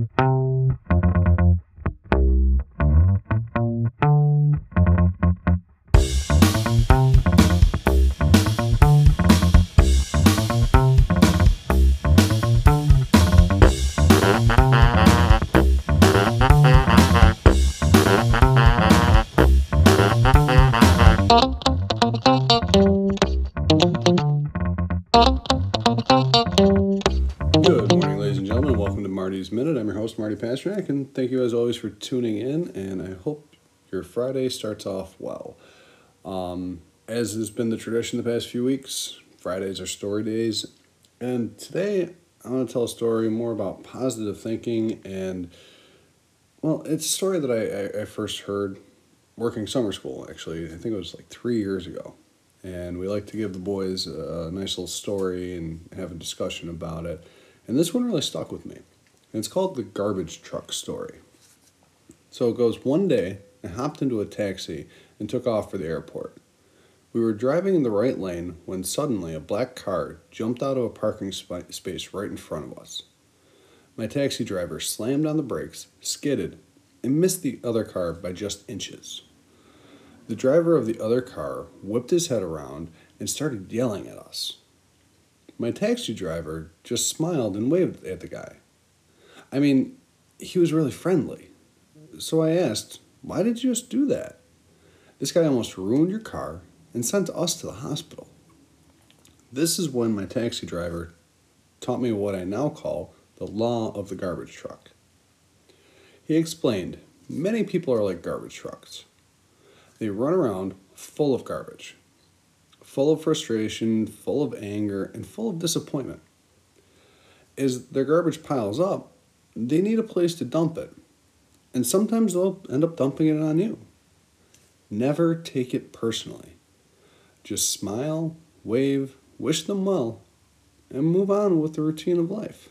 Good Minute. I'm your host, Marty Pasternak, and thank you as always for tuning in. And I hope your Friday starts off well. Um, as has been the tradition the past few weeks, Fridays are story days. And today I want to tell a story more about positive thinking. And, well, it's a story that I, I, I first heard working summer school, actually. I think it was like three years ago and we like to give the boys a nice little story and have a discussion about it. And this one really stuck with me. And it's called the garbage truck story. So it goes one day, I hopped into a taxi and took off for the airport. We were driving in the right lane when suddenly a black car jumped out of a parking sp- space right in front of us. My taxi driver slammed on the brakes, skidded, and missed the other car by just inches. The driver of the other car whipped his head around and started yelling at us. My taxi driver just smiled and waved at the guy. I mean, he was really friendly. So I asked, Why did you just do that? This guy almost ruined your car and sent us to the hospital. This is when my taxi driver taught me what I now call the law of the garbage truck. He explained many people are like garbage trucks. They run around full of garbage, full of frustration, full of anger, and full of disappointment. As their garbage piles up, they need a place to dump it. And sometimes they'll end up dumping it on you. Never take it personally. Just smile, wave, wish them well, and move on with the routine of life.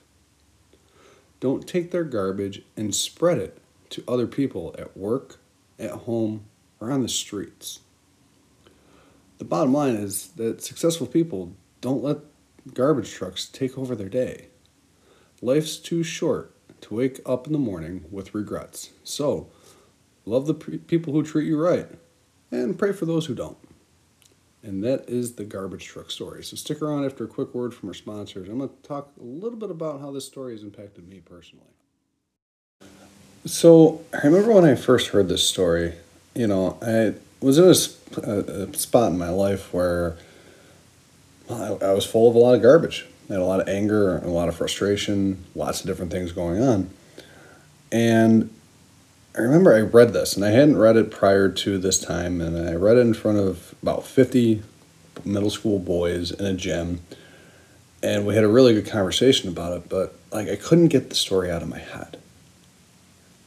Don't take their garbage and spread it to other people at work, at home, or on the streets. The bottom line is that successful people don't let garbage trucks take over their day. Life's too short to wake up in the morning with regrets. So, love the pre- people who treat you right and pray for those who don't. And that is the garbage truck story. So, stick around after a quick word from our sponsors. I'm going to talk a little bit about how this story has impacted me personally. So, I remember when I first heard this story, you know, I was in a, a, spot in my life where I, I was full of a lot of garbage. I had a lot of anger and a lot of frustration, lots of different things going on. And I remember I read this, and I hadn't read it prior to this time, and I read it in front of about 50 middle school boys in a gym, and we had a really good conversation about it, but like I couldn't get the story out of my head.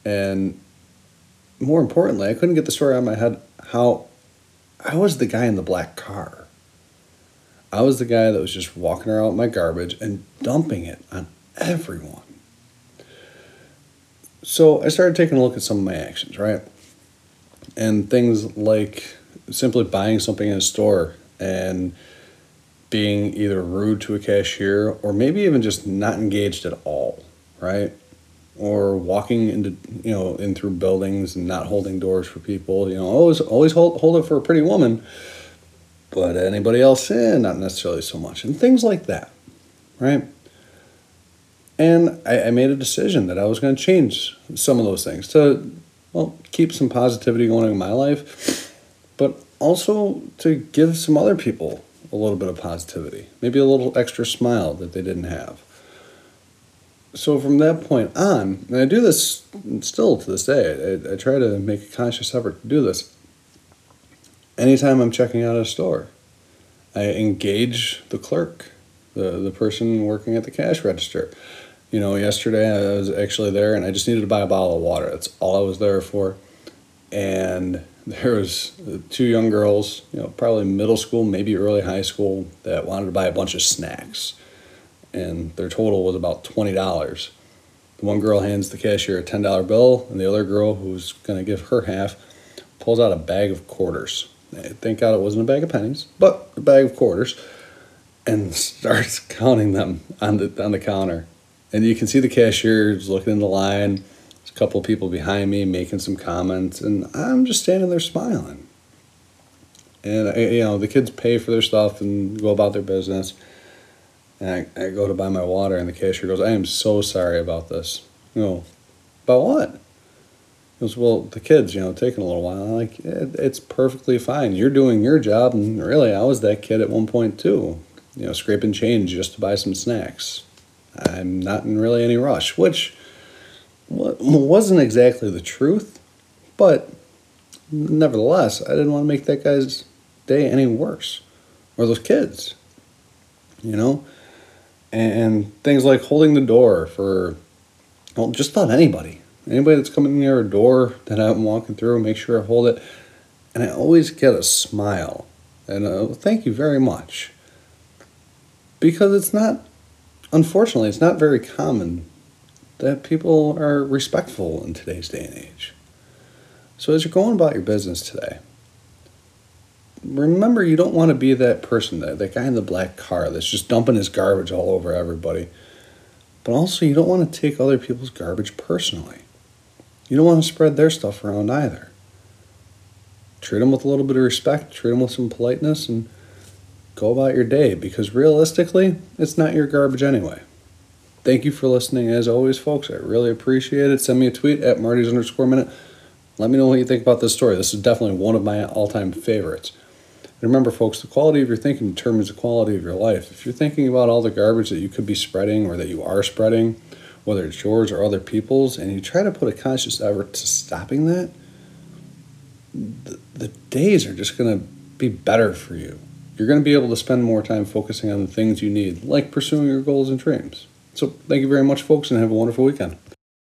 And more importantly, I couldn't get the story out of my head how I was the guy in the black car. I was the guy that was just walking around with my garbage and dumping it on everyone. So I started taking a look at some of my actions, right? And things like simply buying something in a store and being either rude to a cashier or maybe even just not engaged at all, right? Or walking into you know in through buildings and not holding doors for people. You know, always always hold hold it for a pretty woman, but anybody else in, not necessarily so much. And things like that, right? And I, I made a decision that I was going to change some of those things to, well, keep some positivity going in my life, but also to give some other people a little bit of positivity, maybe a little extra smile that they didn't have. So from that point on, and I do this still to this day, I, I try to make a conscious effort to do this. Anytime I'm checking out a store, I engage the clerk, the, the person working at the cash register. You know, yesterday I was actually there and I just needed to buy a bottle of water. That's all I was there for. And there was two young girls, you know, probably middle school, maybe early high school, that wanted to buy a bunch of snacks. And their total was about $20. The one girl hands the cashier a $10 bill, and the other girl, who's going to give her half, pulls out a bag of quarters. Eh, thank God it wasn't a bag of pennies, but a bag of quarters, and starts counting them on the on the counter. And you can see the cashier is looking in the line. There's a couple people behind me making some comments, and I'm just standing there smiling. And I, you know, the kids pay for their stuff and go about their business. And I, I go to buy my water, and the cashier goes, "I am so sorry about this." You know, about what? Goes, "Well, the kids, you know, taking a little while." I'm like, it, "It's perfectly fine. You're doing your job, and really, I was that kid at one point too. You know, scraping change just to buy some snacks. I'm not in really any rush." Which wasn't exactly the truth, but nevertheless, I didn't want to make that guy's day any worse, or those kids. You know, and things like holding the door for, well, just about anybody. Anybody that's coming near a door that I'm walking through, make sure I hold it. And I always get a smile and a, thank you very much. Because it's not, unfortunately, it's not very common that people are respectful in today's day and age. So as you're going about your business today, remember you don't want to be that person, that, that guy in the black car that's just dumping his garbage all over everybody. But also, you don't want to take other people's garbage personally. You don't want to spread their stuff around either. Treat them with a little bit of respect, treat them with some politeness, and go about your day because realistically, it's not your garbage anyway. Thank you for listening as always, folks. I really appreciate it. Send me a tweet at Marty's underscore minute. Let me know what you think about this story. This is definitely one of my all time favorites. And remember, folks, the quality of your thinking determines the quality of your life. If you're thinking about all the garbage that you could be spreading or that you are spreading, whether it's yours or other people's, and you try to put a conscious effort to stopping that, the, the days are just going to be better for you. You're going to be able to spend more time focusing on the things you need, like pursuing your goals and dreams. So, thank you very much, folks, and have a wonderful weekend.